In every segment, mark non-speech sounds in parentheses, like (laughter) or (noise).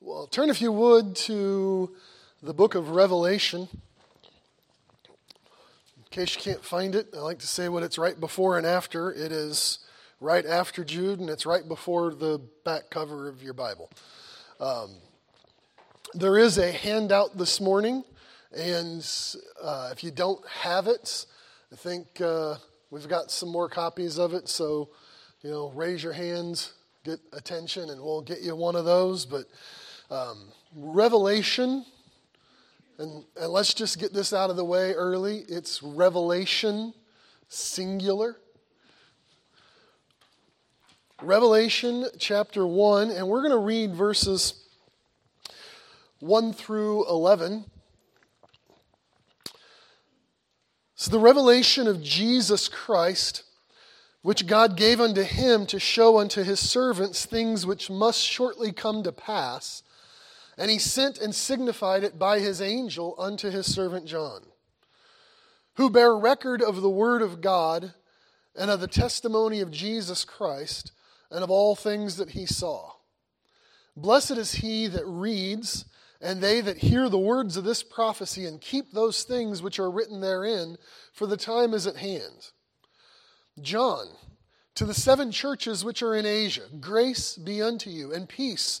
Well, turn, if you would, to the book of Revelation. In case you can't find it, I like to say what it's right before and after. It is right after Jude, and it's right before the back cover of your Bible. Um, there is a handout this morning, and uh, if you don't have it, I think uh, we've got some more copies of it. So, you know, raise your hands, get attention, and we'll get you one of those. But um, Revelation, and, and let's just get this out of the way early. It's Revelation, singular. Revelation chapter 1, and we're going to read verses 1 through 11. So, the revelation of Jesus Christ, which God gave unto him to show unto his servants things which must shortly come to pass and he sent and signified it by his angel unto his servant John, who bare record of the word of God and of the testimony of Jesus Christ and of all things that he saw. Blessed is he that reads, and they that hear the words of this prophecy and keep those things which are written therein, for the time is at hand. John, to the seven churches which are in Asia, grace be unto you, and peace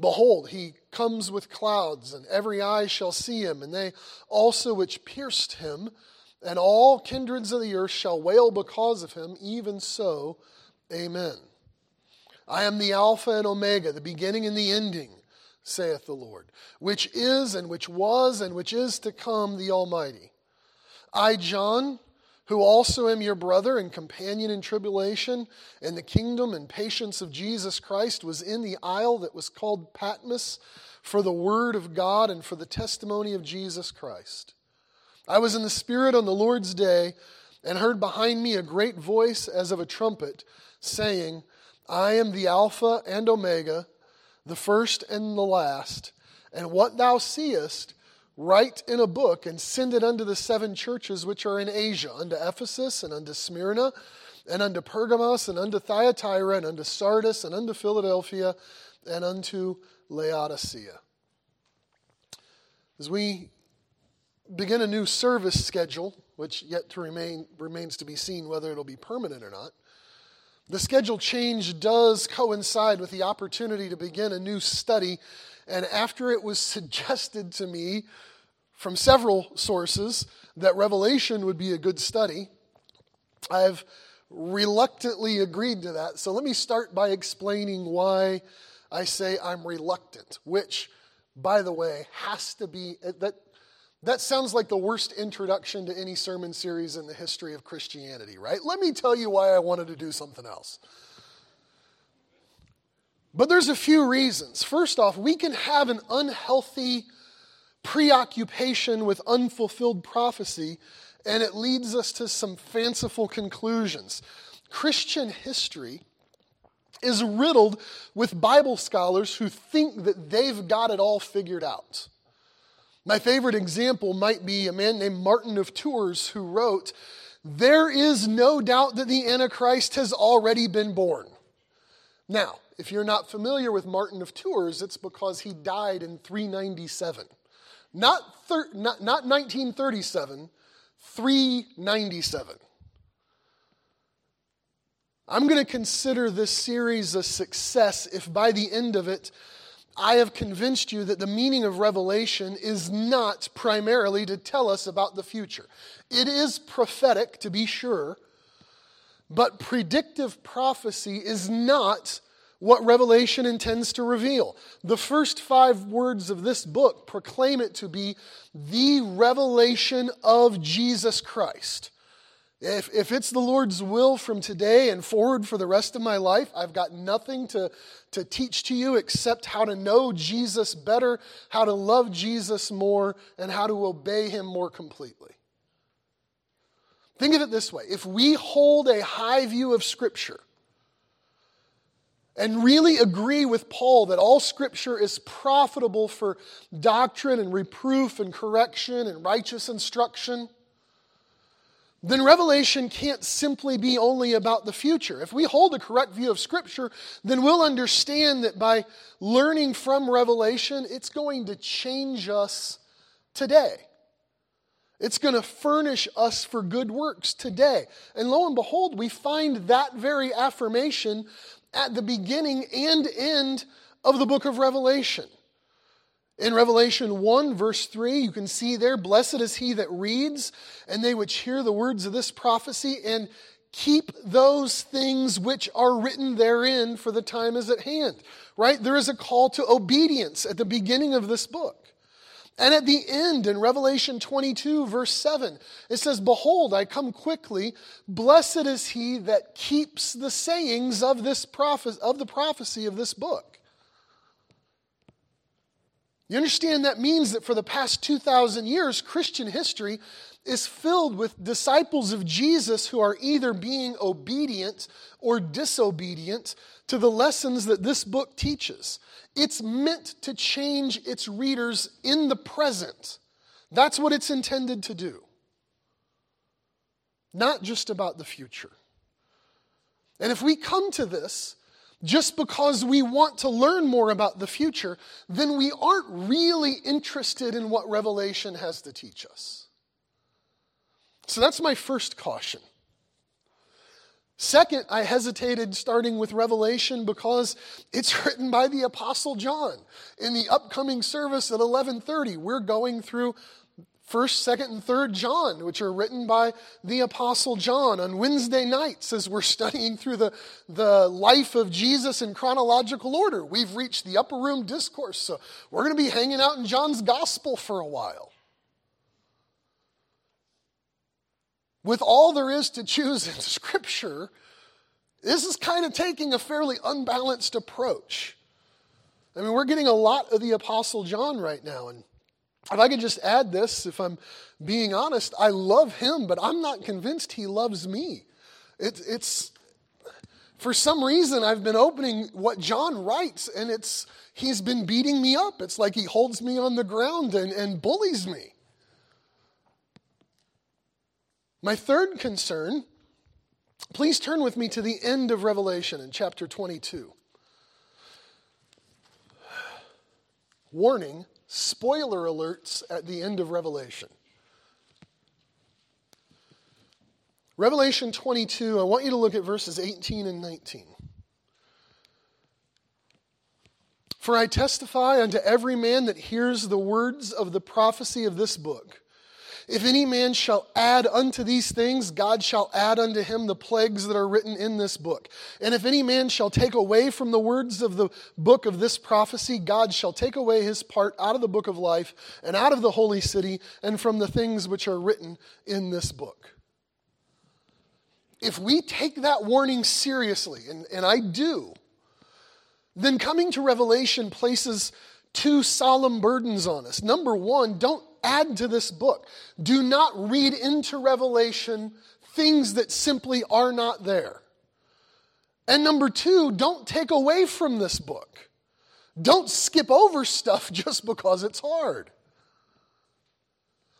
Behold, he comes with clouds, and every eye shall see him, and they also which pierced him, and all kindreds of the earth shall wail because of him, even so, amen. I am the Alpha and Omega, the beginning and the ending, saith the Lord, which is, and which was, and which is to come, the Almighty. I, John, who also am your brother and companion in tribulation and the kingdom and patience of Jesus Christ, was in the isle that was called Patmos for the word of God and for the testimony of Jesus Christ. I was in the Spirit on the Lord's day and heard behind me a great voice as of a trumpet saying, I am the Alpha and Omega, the first and the last, and what thou seest, Write in a book and send it unto the seven churches which are in Asia, unto Ephesus and unto Smyrna and unto Pergamos and unto Thyatira and unto Sardis and unto Philadelphia and unto Laodicea. As we begin a new service schedule, which yet to remain remains to be seen whether it'll be permanent or not. The schedule change does coincide with the opportunity to begin a new study, and after it was (laughs) suggested to me from several sources that Revelation would be a good study. I've reluctantly agreed to that. So let me start by explaining why I say I'm reluctant, which, by the way, has to be that. That sounds like the worst introduction to any sermon series in the history of Christianity, right? Let me tell you why I wanted to do something else. But there's a few reasons. First off, we can have an unhealthy preoccupation with unfulfilled prophecy, and it leads us to some fanciful conclusions. Christian history is riddled with Bible scholars who think that they've got it all figured out. My favorite example might be a man named Martin of Tours who wrote, There is no doubt that the Antichrist has already been born. Now, if you're not familiar with Martin of Tours, it's because he died in 397. Not, thir- not, not 1937, 397. I'm going to consider this series a success if by the end of it, I have convinced you that the meaning of Revelation is not primarily to tell us about the future. It is prophetic, to be sure, but predictive prophecy is not what Revelation intends to reveal. The first five words of this book proclaim it to be the revelation of Jesus Christ. If, if it's the Lord's will from today and forward for the rest of my life, I've got nothing to, to teach to you except how to know Jesus better, how to love Jesus more, and how to obey him more completely. Think of it this way if we hold a high view of Scripture and really agree with Paul that all Scripture is profitable for doctrine and reproof and correction and righteous instruction, then Revelation can't simply be only about the future. If we hold a correct view of Scripture, then we'll understand that by learning from Revelation, it's going to change us today. It's going to furnish us for good works today. And lo and behold, we find that very affirmation at the beginning and end of the book of Revelation. In Revelation 1, verse 3, you can see there, Blessed is he that reads, and they which hear the words of this prophecy, and keep those things which are written therein, for the time is at hand. Right? There is a call to obedience at the beginning of this book. And at the end, in Revelation 22, verse 7, it says, Behold, I come quickly. Blessed is he that keeps the sayings of, this prophet, of the prophecy of this book. You understand that means that for the past 2,000 years, Christian history is filled with disciples of Jesus who are either being obedient or disobedient to the lessons that this book teaches. It's meant to change its readers in the present. That's what it's intended to do, not just about the future. And if we come to this just because we want to learn more about the future, then we aren't really interested in what Revelation has to teach us. So that's my first caution. Second, I hesitated starting with Revelation because it's (laughs) written by the apostle John. In the upcoming service at 11:30, we're going through First, Second, and Third John, which are written by the Apostle John on Wednesday nights as we're (laughs) studying through the, the life of Jesus in chronological order. We've reached the upper room discourse, so we're going to be hanging out in John's gospel for a while. With all there is to choose in (laughs) Scripture, this is kind of taking a fairly unbalanced approach. I mean, we're getting a lot of the Apostle John right now, and if I could just add this, if I'm being honest, I love him, but I'm not convinced he loves me. It, it's, for some reason, I've been opening what John writes, and it's, he's been beating me up. It's like he holds me on the ground and, and bullies me. My third concern, please turn with me to the end of Revelation in chapter 22. Warning spoiler alerts at the end of Revelation. Revelation 22, I want you to look at verses 18 and 19. For I testify unto every man that hears the words of the prophecy of this book if any man shall add unto these things, God shall add unto him the plagues that are written in this book. And if any man shall take away from the words of the book of this prophecy, God shall take away his part out of the book of life and out of the holy city and from the things which are written in this book. If we take that warning seriously, and, and I do, then coming to Revelation places two solemn burdens on us. Number one, don't add to this book. Do not read into Revelation things that simply are not there. And number two, don't take away from this book. Don't skip over stuff (laughs) just because it's hard.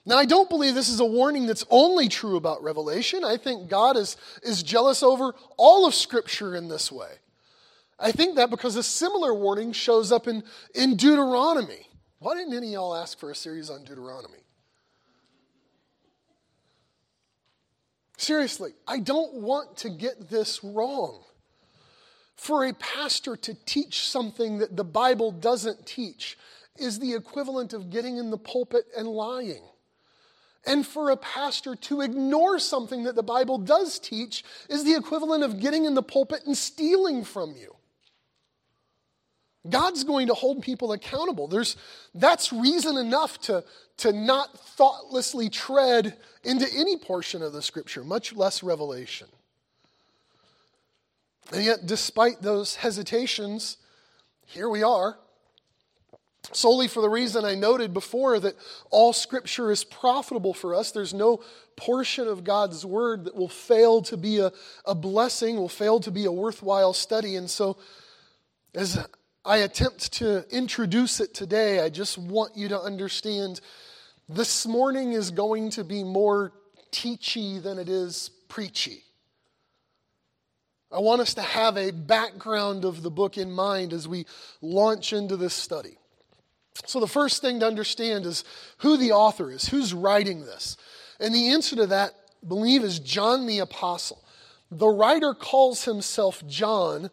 Now, I don't believe this is a warning that's only true about Revelation. I think God is, is jealous over all of Scripture in this way. I think that because a similar warning shows up in, in Deuteronomy. Why didn't any of y'all ask for a series on Deuteronomy? Seriously, I don't want to get this wrong. For a pastor to teach something that the Bible doesn't teach is the equivalent of getting in the pulpit and lying. And for a pastor to ignore something that the Bible does teach is the equivalent of getting in the pulpit and stealing from you. God's going to hold people accountable. There's, that's reason enough to, to not thoughtlessly tread into any portion of the scripture, much less revelation. And yet, despite those hesitations, here we are, solely for the reason I noted before that all scripture is profitable for us. There's no portion of God's word that will fail to be a, a blessing, will fail to be a worthwhile study. And so, as I attempt to introduce it today, I just want you to understand this morning is going to be more teachy than it is preachy. I want us to have a background of the book in mind as we launch into this study. So, the first thing to understand is who the author is, who's writing this. And the answer to that, I believe, is John the Apostle. The writer calls himself John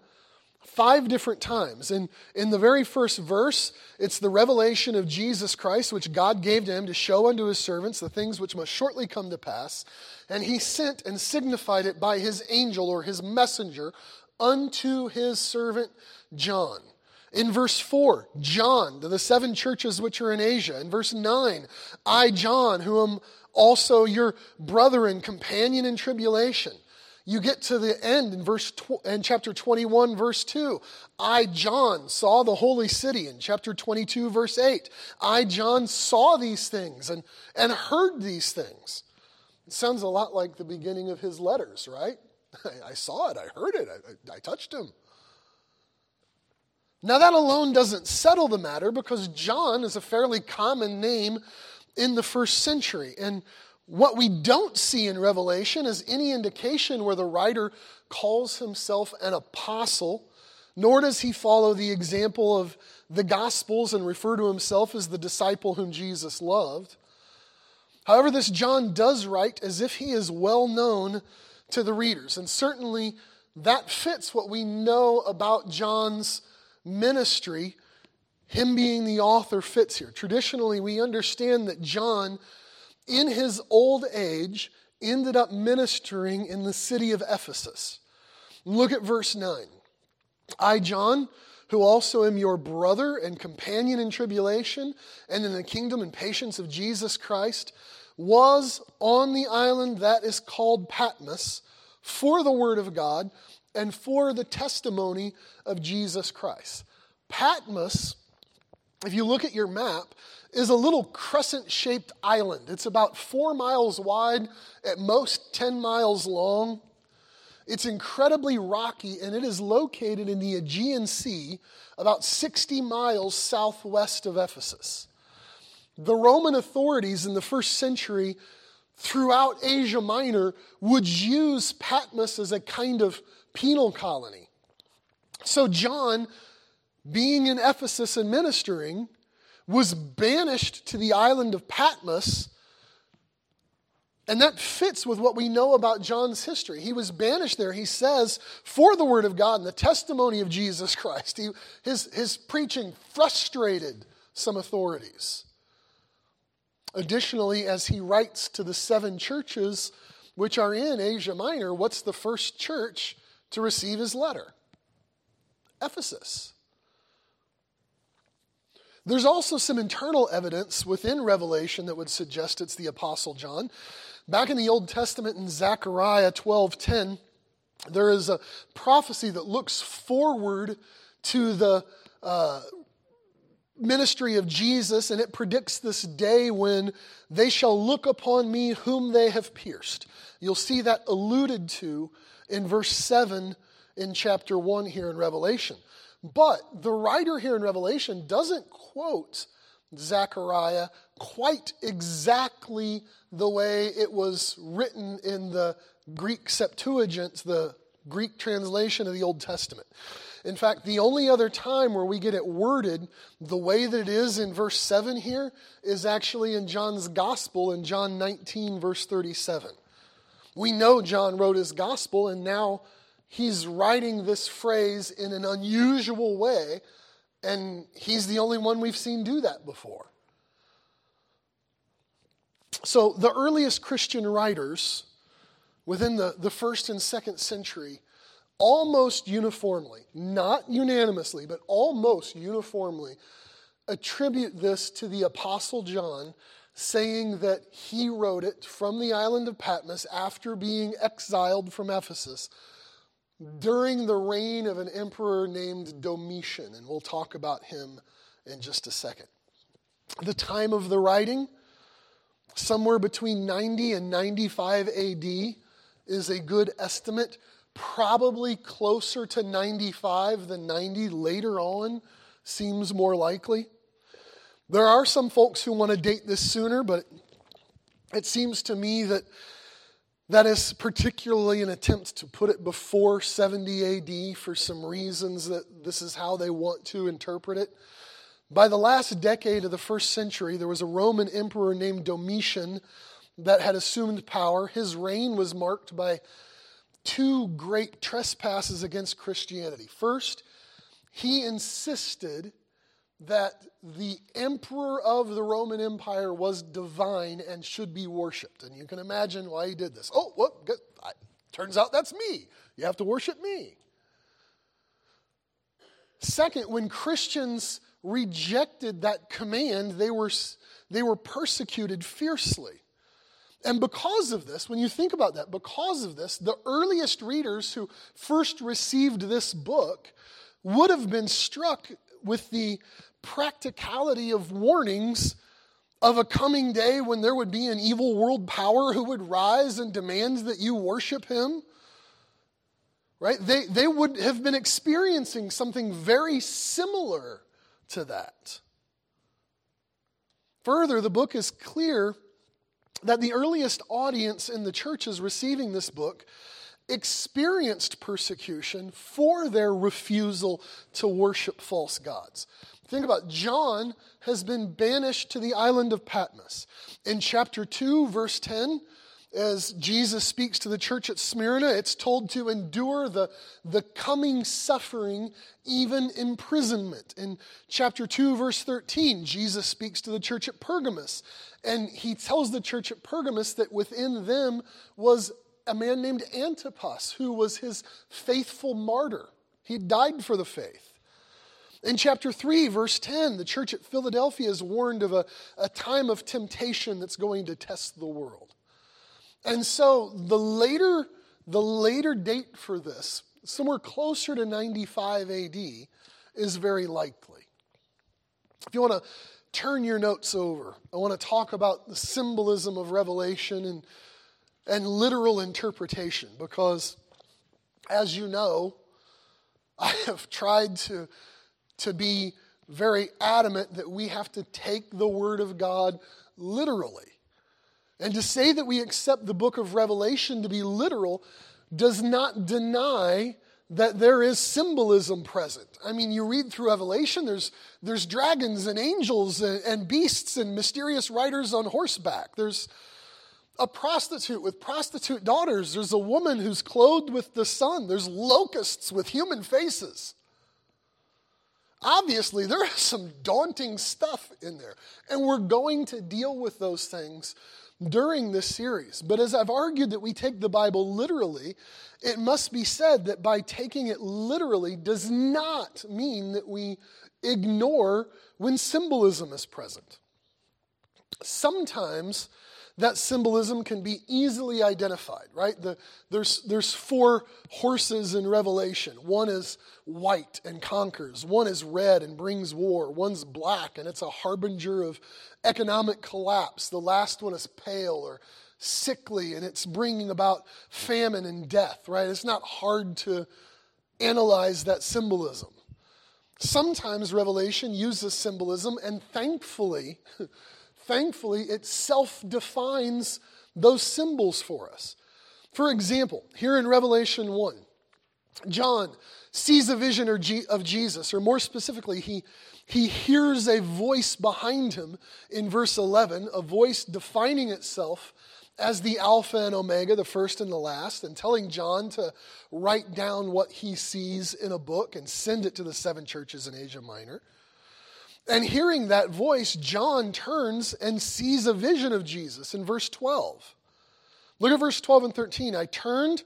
five different times. And in the very first verse, it's the revelation of Jesus Christ, which God gave to him to show unto his servants the things which must shortly come to pass. And he sent and signified it by his angel or his messenger unto his servant John. In verse 4, John, to the seven churches which are in Asia. In verse 9, I, John, who am also your brother and companion in tribulation. You get to the end in verse tw- in chapter 21 verse 2. I John saw the holy city in chapter 22 verse 8. I John saw these things and and heard these things. It sounds a lot like the beginning of his letters, right? (laughs) I, I saw it, I heard it, I, I touched him. Now, that alone doesn't settle the matter because John is a fairly common name in the first century. And what we don't see in Revelation is any indication where the writer calls himself an apostle, nor does he follow the example of the Gospels and refer to himself as the disciple whom Jesus loved. However, this John does write as if he is well known to the readers, and certainly that fits what we know about John's ministry. Him being the author fits here. Traditionally, we understand that John in his old age, ended up ministering in the city of Ephesus. Look at verse 9. I, John, who also am your brother and companion in tribulation and in the kingdom and patience of Jesus Christ, was on the island that is called Patmos for the word of God and for the testimony of Jesus Christ. Patmos, if you look at your map, is a little crescent shaped island. It's about four miles wide, at most 10 miles long. It's incredibly rocky, and it is located in the Aegean Sea, about 60 miles southwest of Ephesus. The Roman authorities in the first century throughout Asia Minor would use Patmos as a kind of penal colony. So, John, being in Ephesus and ministering, was banished to the island of Patmos. And that fits with what we know about John's history. He was banished there, he says, for the word of God and the testimony of Jesus Christ. He, his, his preaching frustrated some authorities. Additionally, as he writes to the seven churches which are in Asia Minor, what's the first church to receive his letter? Ephesus. There's also some internal evidence within Revelation that would suggest it's the Apostle John. Back in the Old Testament in Zechariah 12:10, there is a prophecy that looks forward to the uh, ministry of Jesus, and it predicts this day when they shall look upon me whom they have pierced. You'll see that alluded to in verse 7 in chapter 1 here in Revelation. But the writer here in Revelation doesn't quote Zechariah quite exactly the way it was written in the Greek Septuagint, the Greek translation of the Old Testament. In fact, the only other time where we get it worded the way that it is in verse 7 here is actually in John's Gospel in John 19, verse 37. We know John wrote his Gospel, and now he's writing this phrase in an unusual way, and he's the only one we've seen do that before. So, the earliest Christian writers within the, the first and second century almost uniformly, not unanimously, but almost uniformly, attribute this to the Apostle John, saying that he wrote it from the island of Patmos after being exiled from Ephesus Mm. during the reign of an emperor named Domitian. And we'll talk about him in just a second. The time of the writing, somewhere between 90 and 95 AD, is a good estimate. Probably closer to 95 than 90 later on seems more likely. There are some folks who want to date this sooner, but it seems to me that that is particularly an attempt to put it before 70 AD for some reasons that this is how they want to interpret it. By the last decade of the first century, there was a Roman emperor named Domitian that had assumed power. His reign was marked by two great trespasses against Christianity. First, he insisted that the emperor of the Roman Empire was divine and should be worshiped. And you can imagine why he did this. Oh, well, good. I, turns out that's me. You have to worship me. Second, when Christians rejected that command, they were, they were persecuted fiercely. And because of this, when you think about that, because of this, the earliest readers who first received this book would have been struck with the practicality of warnings of a coming day when there would be an evil world power who would rise and demand that you worship him. Right? They, they would have been experiencing something very similar to that. Further, the book is clear that the earliest audience in the churches receiving this book experienced persecution for their refusal to worship false gods. Think about John has been banished to the island of Patmos. In chapter 2, verse 10, as Jesus speaks to the church at Smyrna, it's told to endure the, the coming suffering, even imprisonment. In chapter 2, verse 13, Jesus speaks to the church at Pergamos, and he tells the church at Pergamos that within them was a man named Antipas, who was his faithful martyr. He died for the faith. In chapter 3, verse 10, the church at Philadelphia is warned of a, a time of temptation that's going to test the world. And so the later, the later date for this, somewhere closer to 95 AD, is very likely. If you want to turn your notes over, I want to talk about the symbolism of Revelation and, and literal interpretation because, as you know, I have tried to to be very adamant that we have to take the Word of God literally. And to say that we accept the book of Revelation to be literal does not deny that there is symbolism present. I mean, you read through Revelation, there's, there's dragons and angels and, and beasts and mysterious riders on horseback. There's a prostitute with prostitute daughters. There's a woman who's clothed with the sun. There's locusts with human faces. Obviously, there is some daunting stuff in there, and we're going to deal with those things during this series. But as I've argued that we take the Bible literally, it must be said that by taking it literally does not mean that we ignore when symbolism is present. Sometimes that symbolism can be easily identified, right? The, there's, there's four horses in Revelation. One is white and conquers, one is red and brings war, one's black and it's a harbinger of economic collapse. The last one is pale or sickly and it's bringing about famine and death, right? It's not hard to analyze that symbolism. Sometimes Revelation uses symbolism, and thankfully, (laughs) thankfully, it self defines those symbols for us. For example, here in Revelation 1, John sees a vision of Jesus, or more specifically, he, he hears a voice behind him in verse 11, a voice defining itself as the Alpha and Omega, the first and the last, and telling John to write down what he sees in a book and send it to the seven churches in Asia Minor. And hearing that voice, John turns and sees a vision of Jesus in verse 12. Look at verse 12 and 13. I turned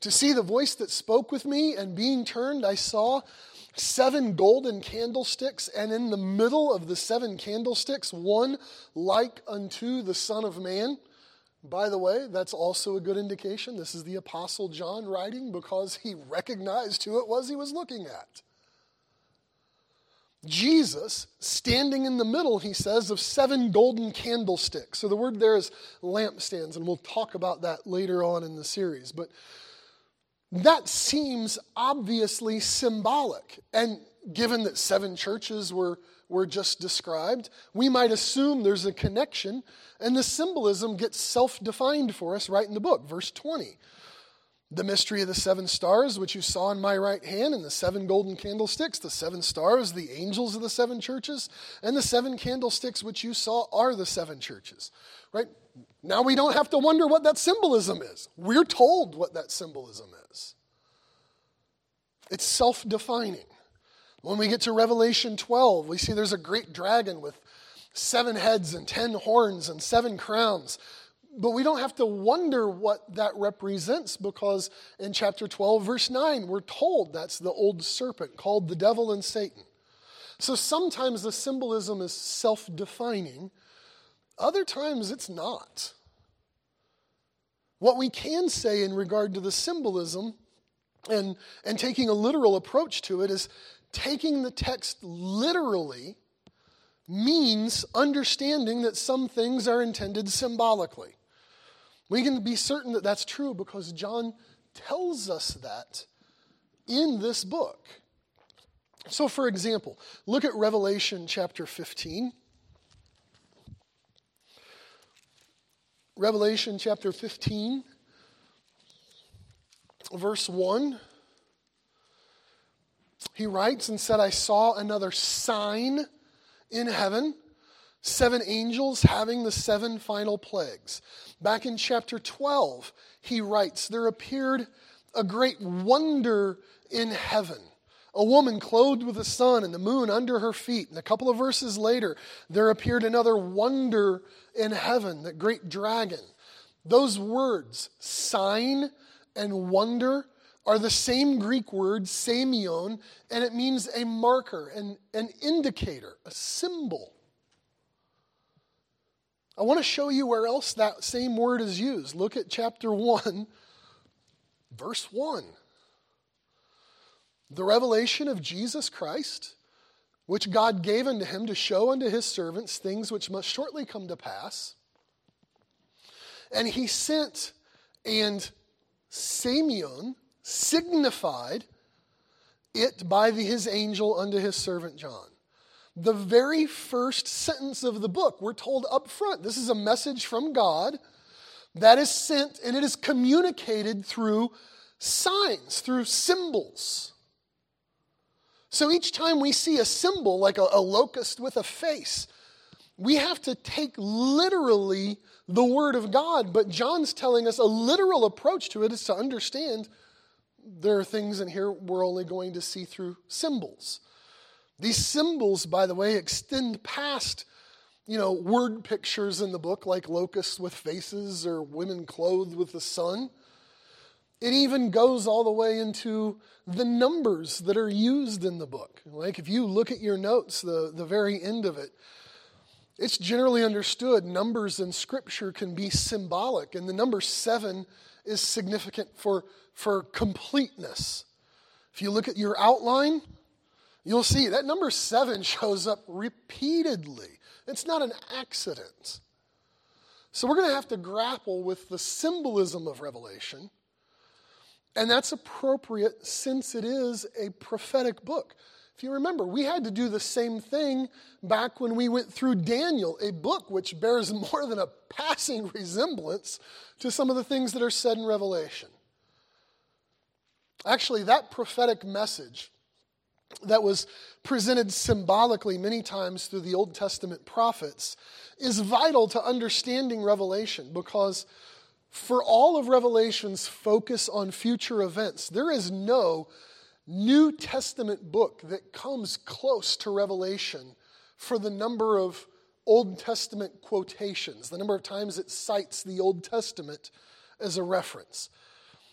To see the voice that spoke with me, and being turned, I saw seven golden candlesticks, and in the middle of the seven candlesticks, one like unto the Son of Man. By the way, that's also a good indication. This is the Apostle John writing because he recognized who it was he was looking at. Jesus standing in the middle, he says, of seven golden candlesticks. So the word there is lampstands, and we'll talk about that later on in the series. But that seems obviously symbolic. And given that seven churches were, were just described, we might assume there's a connection, and the symbolism gets self defined for us right in the book, verse 20. The mystery of the seven stars, which you saw in my right hand, and the seven golden candlesticks, the seven stars, the angels of the seven churches, and the seven candlesticks which you saw are the seven churches. Right? Now we don't have to wonder what that symbolism is. We're told what that symbolism is. It's self defining. When we get to Revelation 12, we see there's a great dragon with seven heads and ten horns and seven crowns. But we don't have to wonder what that represents because in chapter 12, verse 9, we're told that's the old serpent called the devil and Satan. So sometimes the symbolism is self defining, other times it's not. What we can say in regard to the symbolism and, and taking a literal approach to it is taking the text literally means understanding that some things are intended symbolically. We can be certain that that's true because John tells us that in this book. So, for example, look at Revelation chapter 15. Revelation chapter 15, verse 1. He writes and said, I saw another sign in heaven seven angels having the seven final plagues. Back in chapter 12, he writes, There appeared a great wonder in heaven. A woman clothed with the sun and the moon under her feet. And a couple of verses later, there appeared another wonder in heaven, the great dragon. Those words, sign and wonder, are the same Greek word, semeion, and it means a marker, an, an indicator, a symbol. I want to show you where else that same word is used. Look at chapter 1, verse 1. The revelation of Jesus Christ, which God gave unto him to show unto his servants things which must shortly come to pass. And he sent, and Semeion signified it by the, his angel unto his servant John the very first sentence of the book. We're told up front this is a message from God that is sent and it is communicated through signs, through symbols. So each time we see a symbol like a, a locust with a face, we have to take literally the Word of God. But John's telling us a literal approach to it is to understand there are things in here we're only going to see through symbols. These symbols, by the way, extend past, you know, word pictures in the book like locusts with faces or women clothed with the sun. It even goes all the way into the numbers that are used in the book. Like if you look at your notes, the, the very end of it, it's generally understood numbers in Scripture can be symbolic, and the number seven is significant for, for completeness. If you look at your outline, You'll see that number seven (laughs) shows up repeatedly. It's not an accident. So we're going to have to grapple with the symbolism of Revelation. And that's appropriate since it is a prophetic book. If you remember, we had to do the same thing back when we went through Daniel, a book which bears (laughs) more than a passing resemblance to some of the things that are said in Revelation. Actually, that prophetic message that was presented symbolically many times through the Old Testament prophets is vital to understanding Revelation because for all of Revelation's focus on future events, there is no New Testament book that comes close to Revelation for the number of Old Testament quotations, the number of times it cites the Old Testament as a reference.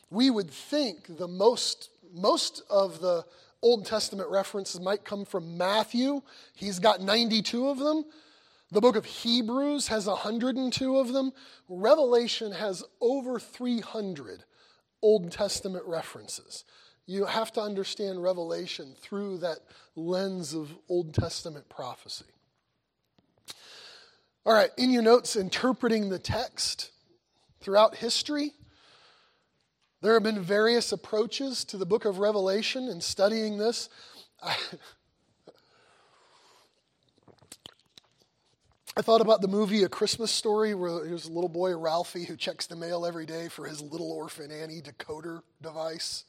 we would think the most, most of the Old Testament references might come from Matthew. He's got 92 of them. The book of Hebrews has 102 of them. Revelation has over 300 Old Testament references. You have to understand Revelation through that lens of Old Testament prophecy. All right, in your notes, interpreting the text throughout history, there have been various approaches to the book of Revelation and studying this. I, I thought about the movie A Christmas Story, where there's a little boy, Ralphie, who checks the mail every day for his little orphan Annie decoder device.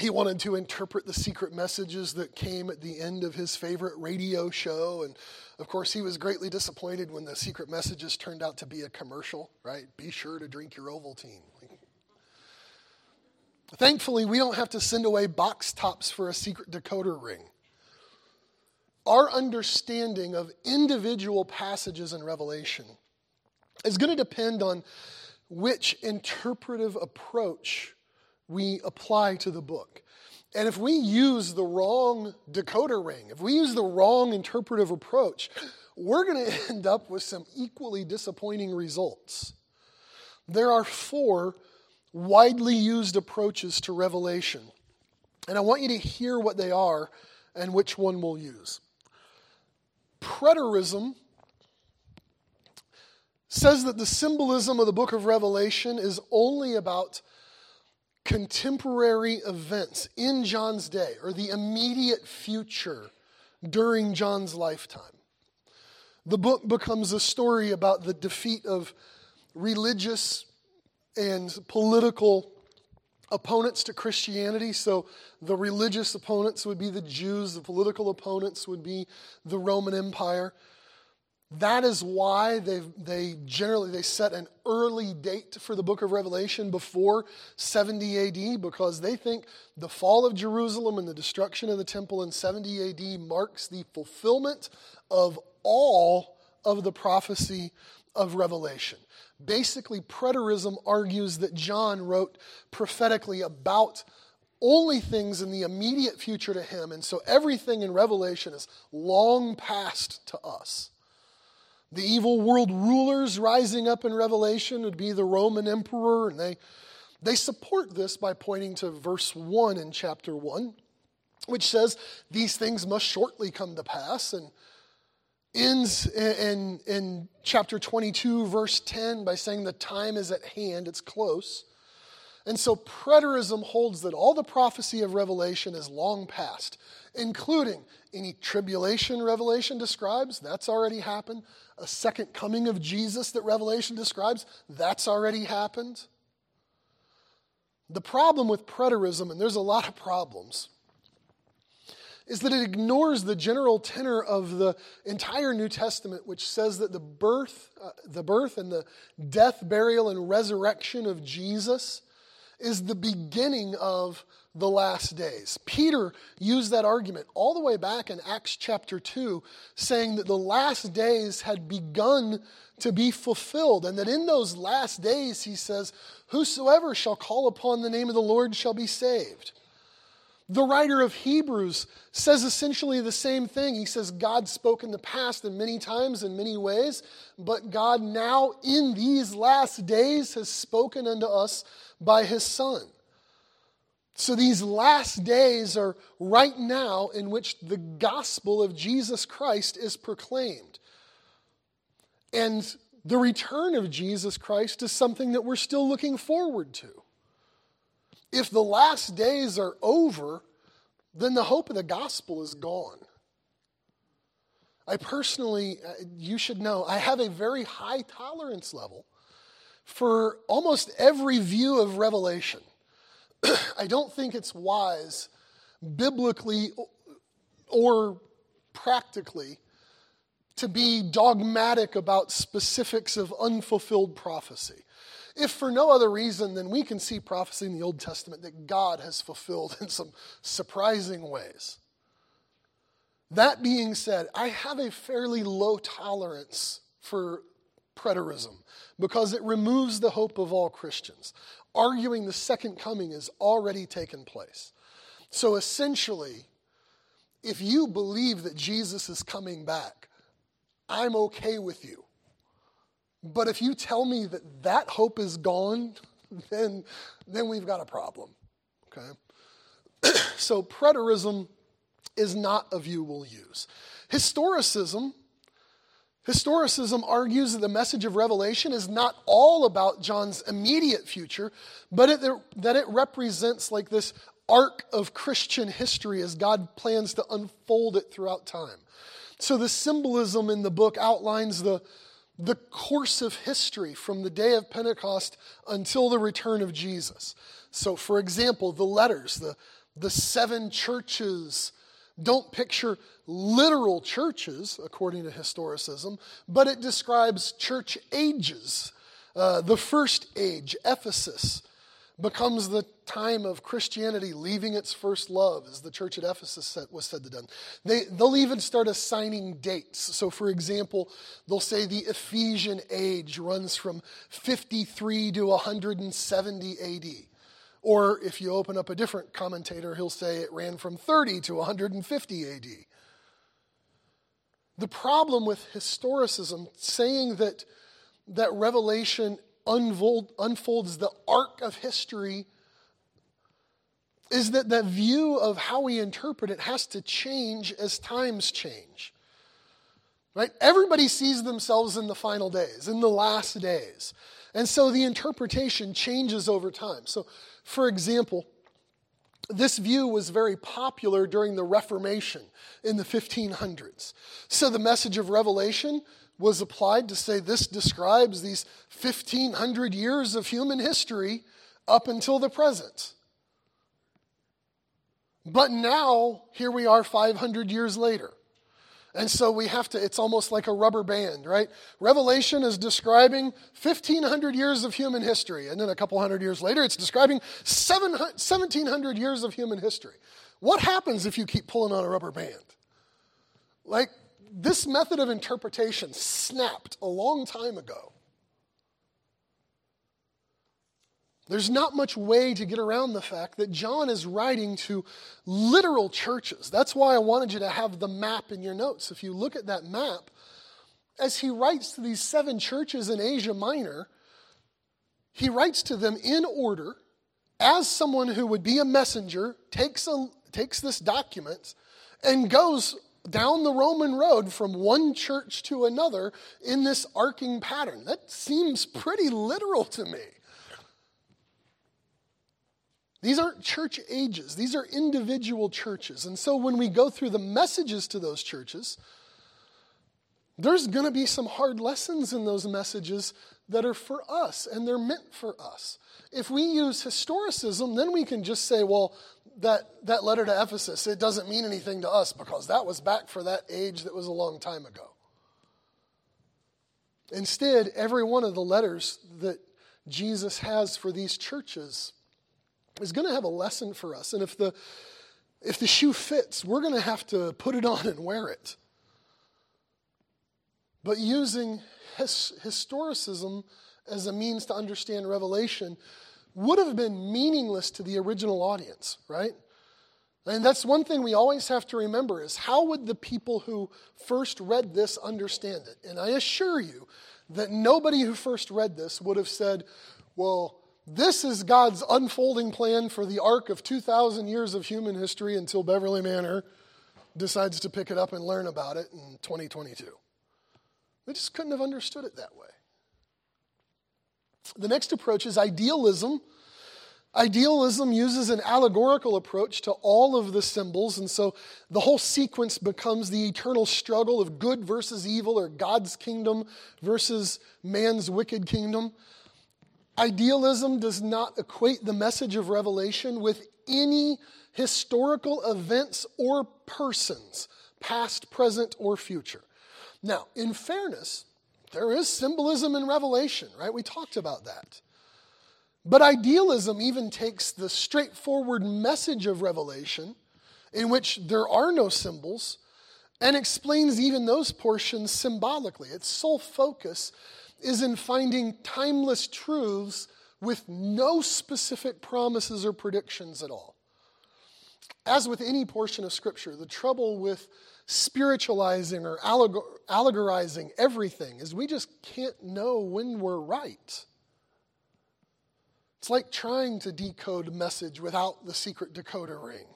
He wanted to interpret the secret messages that came at the end of his favorite radio show. And of course, he was greatly disappointed when the secret messages turned out to be a commercial, right? Be sure to drink your Ovaltine. Thankfully, we don't have to send away box tops for a secret decoder ring our understanding of individual passages in Revelation is going to depend on which interpretive approach we apply to the book. And if we use the wrong decoder ring, if we use the wrong interpretive approach, we're going (laughs) to end up with some equally disappointing results. There are four widely used approaches to Revelation, and I want you to hear what they are and which one we'll use. Preterism says that the symbolism of the book of Revelation is only about contemporary events in John's day or the immediate future during John's lifetime. The book becomes a story about the defeat of religious and political opponents to Christianity. So the religious opponents would be the Jews, the political opponents would be the Roman Empire. That is why they they generally they set an early date for the book of Revelation before 70 AD because they think the fall of Jerusalem and the destruction of the temple in 70 AD marks the fulfillment of all of the prophecy of Revelation. Basically, preterism argues that John wrote prophetically about only things in the immediate future to him, and so everything in Revelation is long past to us. The evil world rulers rising up in Revelation would be the Roman emperor, and they, they support this by pointing to verse 1 in chapter 1, which says, These things must shortly come to pass. And ends in, in chapter 22, verse 10, by saying the time is at hand, it's close. And so preterism holds that all the prophecy of Revelation is long past, including any tribulation Revelation describes, that's already happened. A second coming of Jesus that Revelation describes, that's already happened. The problem with preterism, and there's a lot of problems, is that it ignores the general tenor of the entire New Testament, which says that the birth, uh, the birth and the death, burial, and resurrection of Jesus is the beginning of the last days. Peter used that argument all the way back in Acts chapter 2, saying that the last days had begun to be fulfilled, and that in those last days, he says, Whosoever shall call upon the name of the Lord shall be saved. The writer of Hebrews says essentially the same thing. He says, God spoke in the past in many times in many ways, but God now in these last days has spoken unto us by his Son. So these last days are right now in which the gospel of Jesus Christ is proclaimed. And the return of Jesus Christ is something that we're still looking forward to. If the last days are over, then the hope of the gospel is gone. I personally, uh, you should know, I have a very high tolerance level for almost every view of Revelation. (clears throat) I don't think it's wise, biblically or practically, to be dogmatic about specifics of unfulfilled prophecy if for no other reason than we can see prophecy in the Old Testament that God has fulfilled in some surprising ways. That being said, I have a fairly low tolerance for preterism because it removes the hope of all Christians, arguing the second coming has already taken place. So essentially, if you believe that Jesus is coming back, I'm okay with you. But if you tell me that that hope is gone, (laughs) then, then we've got a problem. Okay? (clears throat) so preterism is not a view we'll use. Historicism Historicism argues that the message of Revelation is not all about John's immediate future, but it, that it represents like this arc of Christian history as God plans to unfold it throughout time. So the symbolism in the book outlines the, the course of history from the day of Pentecost until the return of Jesus. So, for example, the letters, the, the seven churches, don't picture literal churches, according to historicism, but it describes church ages. Uh, the first age, Ephesus, becomes the time of Christianity leaving its first love, as the church at Ephesus was said to do. They, they'll even start assigning dates. So, for example, they'll say the Ephesian age runs from 53 to 170 AD. Or if you open up a different commentator, he'll say it ran from 30 to 150 AD. The problem with historicism, saying that, that Revelation unfold, unfolds the arc of history, is that that view of how we interpret it has to change as times change. Right? Everybody sees themselves in the final days, in the last days. And so the interpretation changes over time. So for example, this view was very popular during the Reformation in the 1500s. So the message of Revelation was applied to say this describes these 1500 years of human history up until the present. But now, here we are 500 years later. And so we have to, it's almost like a rubber band, right? Revelation is describing 1,500 years of human history. And then a couple hundred years later, it's describing 1,700 years of human history. What happens if you keep pulling on a rubber band? Like, this method of interpretation snapped a long time ago. There's not much way to get around the fact that John is writing to literal churches. That's why I wanted you to have the map in your notes. If you look at that map, as he writes to these seven churches in Asia Minor, he writes to them in order as someone who would be a messenger, takes, a, takes this document and goes down the Roman road from one church to another in this arcing pattern. That seems pretty literal to me. These aren't church ages, these are individual churches. And so when we go through the messages to those churches, there's going to be some hard lessons in those messages that are for us and they're meant for us. If we use historicism, then we can just say, well, that, that letter to Ephesus, it doesn't mean anything to us because that was back for that age that was a long time ago. Instead, every one of the letters that Jesus has for these churches is going to have a lesson for us. And if the, if the shoe fits, we're going to have to put it on and wear it. But using his, historicism as a means to understand Revelation would have been meaningless to the original audience, right? And that's one thing we always have to remember is how would the people who first read this understand it? And I assure you that nobody who first read this would have said, well, this is God's unfolding plan for the arc of 2,000 years of human history until Beverly Manor decides to pick it up and learn about it in 2022. They just couldn't have understood it that way. The next approach is idealism. Idealism uses an allegorical approach to all of the symbols, and so the whole sequence becomes the eternal struggle of good versus evil, or God's kingdom versus man's wicked kingdom. Idealism does not equate the message of Revelation with any historical events or persons, past, present, or future. Now, in fairness, there is symbolism in Revelation, right? We talked about that. But idealism even takes the straightforward message of Revelation, in which there are no symbols, and explains even those portions symbolically. Its sole focus is in finding timeless truths with no specific promises or predictions at all. As with any portion of Scripture, the trouble with spiritualizing or allegorizing everything is we just can't know when we're right. It's like trying to decode a message without the secret decoder ring.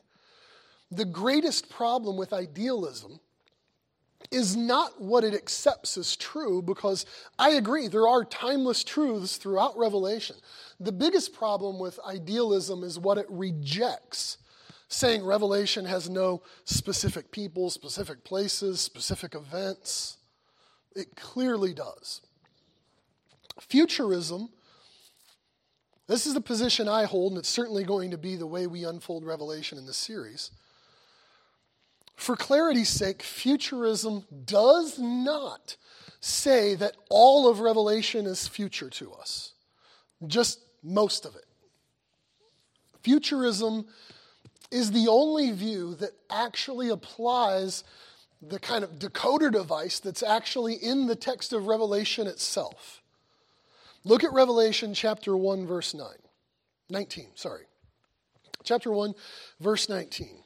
The greatest problem with idealism is not what it accepts as true, because I agree, there are timeless truths throughout Revelation. The biggest problem with idealism is what it rejects saying Revelation has no specific people, specific places, specific events. It clearly does. Futurism, this is the position I hold, and it's certainly going to be the way we unfold Revelation in this series. For clarity's sake, futurism does not say that all of Revelation is future to us, just most of it. Futurism is the only view that actually applies the kind of decoder device that's actually in the text of Revelation itself. Look at Revelation chapter 1, verse 9. 19, sorry. Chapter 1, verse 19.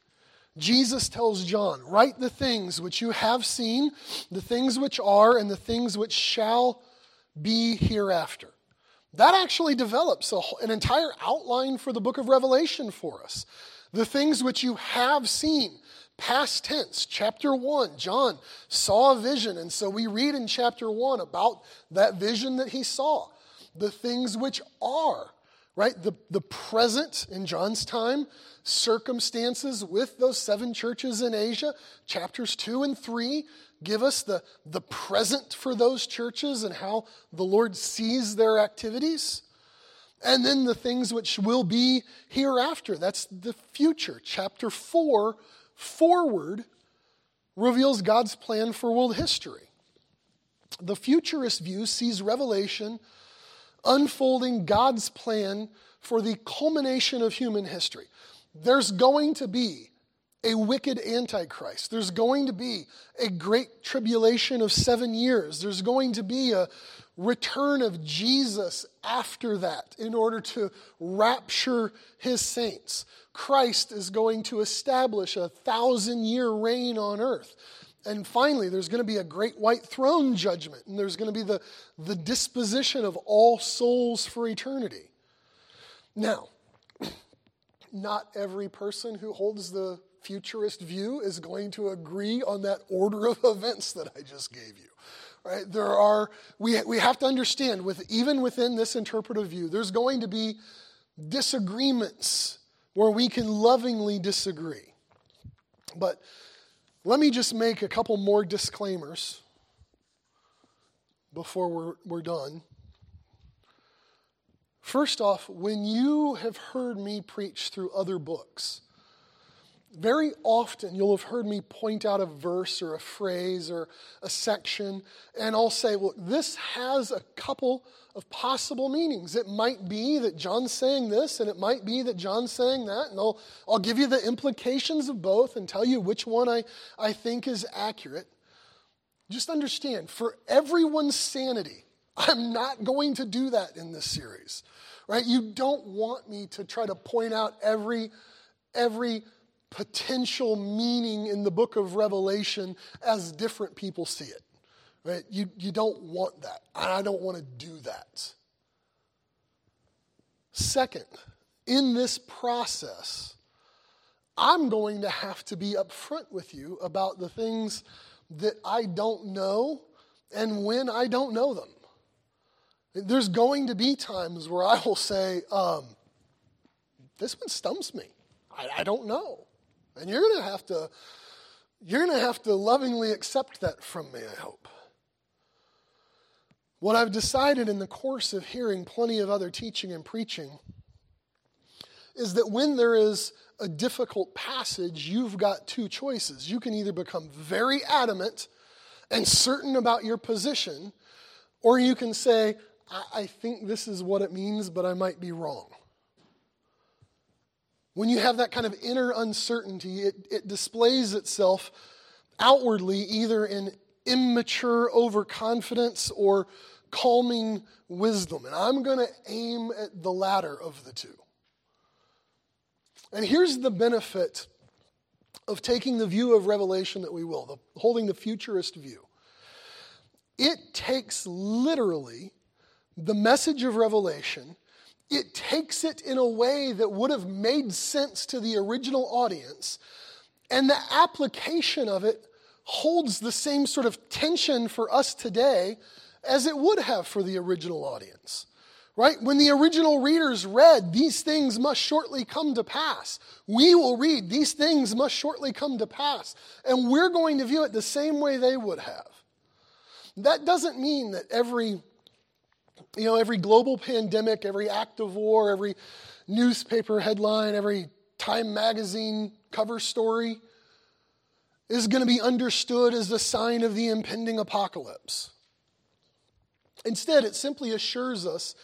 Jesus tells John, Write the things which you have seen, the things which are, and the things which shall be hereafter. That actually develops a, an entire outline for the book of Revelation for us. The things which you have seen, past tense, chapter 1, John saw a vision. And so we read in chapter 1 about that vision that he saw. The things which are, right? The, the present in John's time, circumstances with those seven churches in Asia, chapters 2 and 3 give us the, the present for those churches and how the Lord sees their activities. And then the things which will be hereafter. That's the future. Chapter 4 forward reveals God's plan for world history. The futurist view sees Revelation unfolding God's plan for the culmination of human history. There's going to be a wicked antichrist. There's going to be a great tribulation of seven years. There's going to be a return of Jesus after that in order to rapture his saints. Christ is going to establish a thousand year reign on earth. And finally, there's going to be a great white throne judgment, and there's going to be the, the disposition of all souls for eternity. Now, (clears throat) not every person who holds the futurist view is going to agree on that order of (laughs) events that I just gave you. Right? There are, we, we have to understand, with, even within this interpretive view, there's going to be disagreements where we can lovingly disagree. But let me just make a couple more disclaimers before we're, we're done. First off, when you have heard me preach through other books, very often you'll have heard me point out a verse or a phrase or a section, and I'll say, Look, this has a couple of possible meanings. It might be that John's saying this, and it might be that John's saying that, and I'll, I'll give you the implications of both and tell you which one I, I think is accurate. Just understand, for everyone's sanity, I'm not going to do that in this series. Right? You don't want me to try to point out every every potential meaning in the book of Revelation as different people see it. Right? You, you don't want that. I don't want to do that. Second, in this process, I'm going to have to be upfront with you about the things that I don't know and when I don't know them. There's going to be times where I will say, um, This one stumps me. I, I don't know. And you're going to have to you're going to have to lovingly accept that from me, I hope. What I've decided in the course of hearing plenty of other teaching and preaching is that when there is a difficult passage, you've got two choices. You can either become very adamant and certain about your position, or you can say, I, I think this is what it means, but I might be wrong. When you have that kind of inner uncertainty, it, it displays itself outwardly either in immature overconfidence or calming wisdom. And I'm going to aim at the latter of the two. And here's the benefit of taking the view of Revelation that we will, the, holding the futurist view. It takes literally the message of Revelation, it takes it in a way that would have made sense to the original audience, and the application of it holds the same sort of tension for us today as it would have for the original audience. Right? When the original readers read, These things must shortly come to pass, we will read, These things must shortly come to pass. And we're going to view it the same way they would have. That doesn't mean that every, you know, every global pandemic, every act of war, every newspaper headline, every Time magazine cover story is going to be understood as the sign of the impending apocalypse. Instead, it simply assures us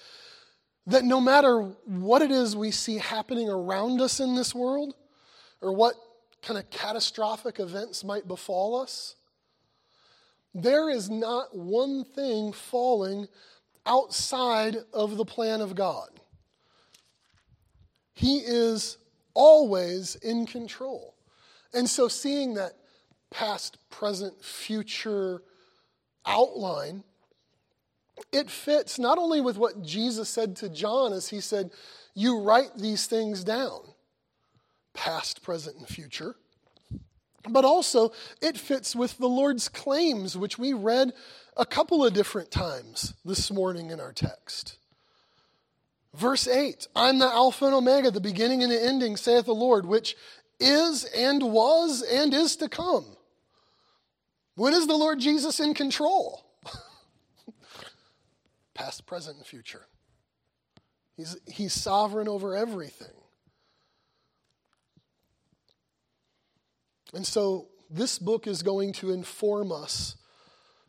that no matter what it is we see happening around us in this world, or what kind of catastrophic events might befall us, there is not one thing falling outside of the plan of God. He is always in control. And so, seeing that past, present, future outline it fits not only with what Jesus said to John as he said, You write these things down, past, present, and future, but also it fits with the Lord's claims, which we read a couple of different times this morning in our text. Verse 8 I'm the Alpha and Omega, the beginning and the ending, saith the Lord, which is and was and is to come. When is the Lord Jesus in control? (laughs) past, present, and future. He's, he's sovereign over everything. And so this book is going to inform us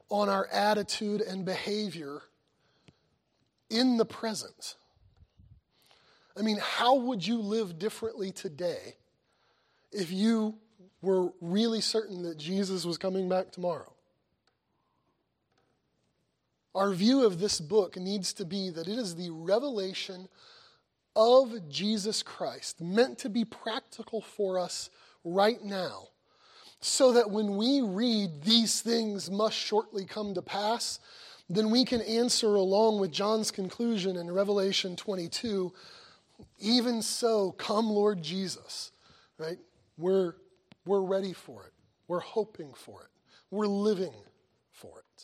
on our attitude and behavior in the present. I mean, how would you live differently today if you were really certain that Jesus was coming back tomorrow? Our view of this book needs to be that it is the revelation of Jesus Christ, meant to be practical for us right now, so that when we read these things must shortly come to pass, then we can answer along with John's conclusion in Revelation 22 even so, come, Lord Jesus, right? We're, we're ready for it. We're hoping for it. We're living for it.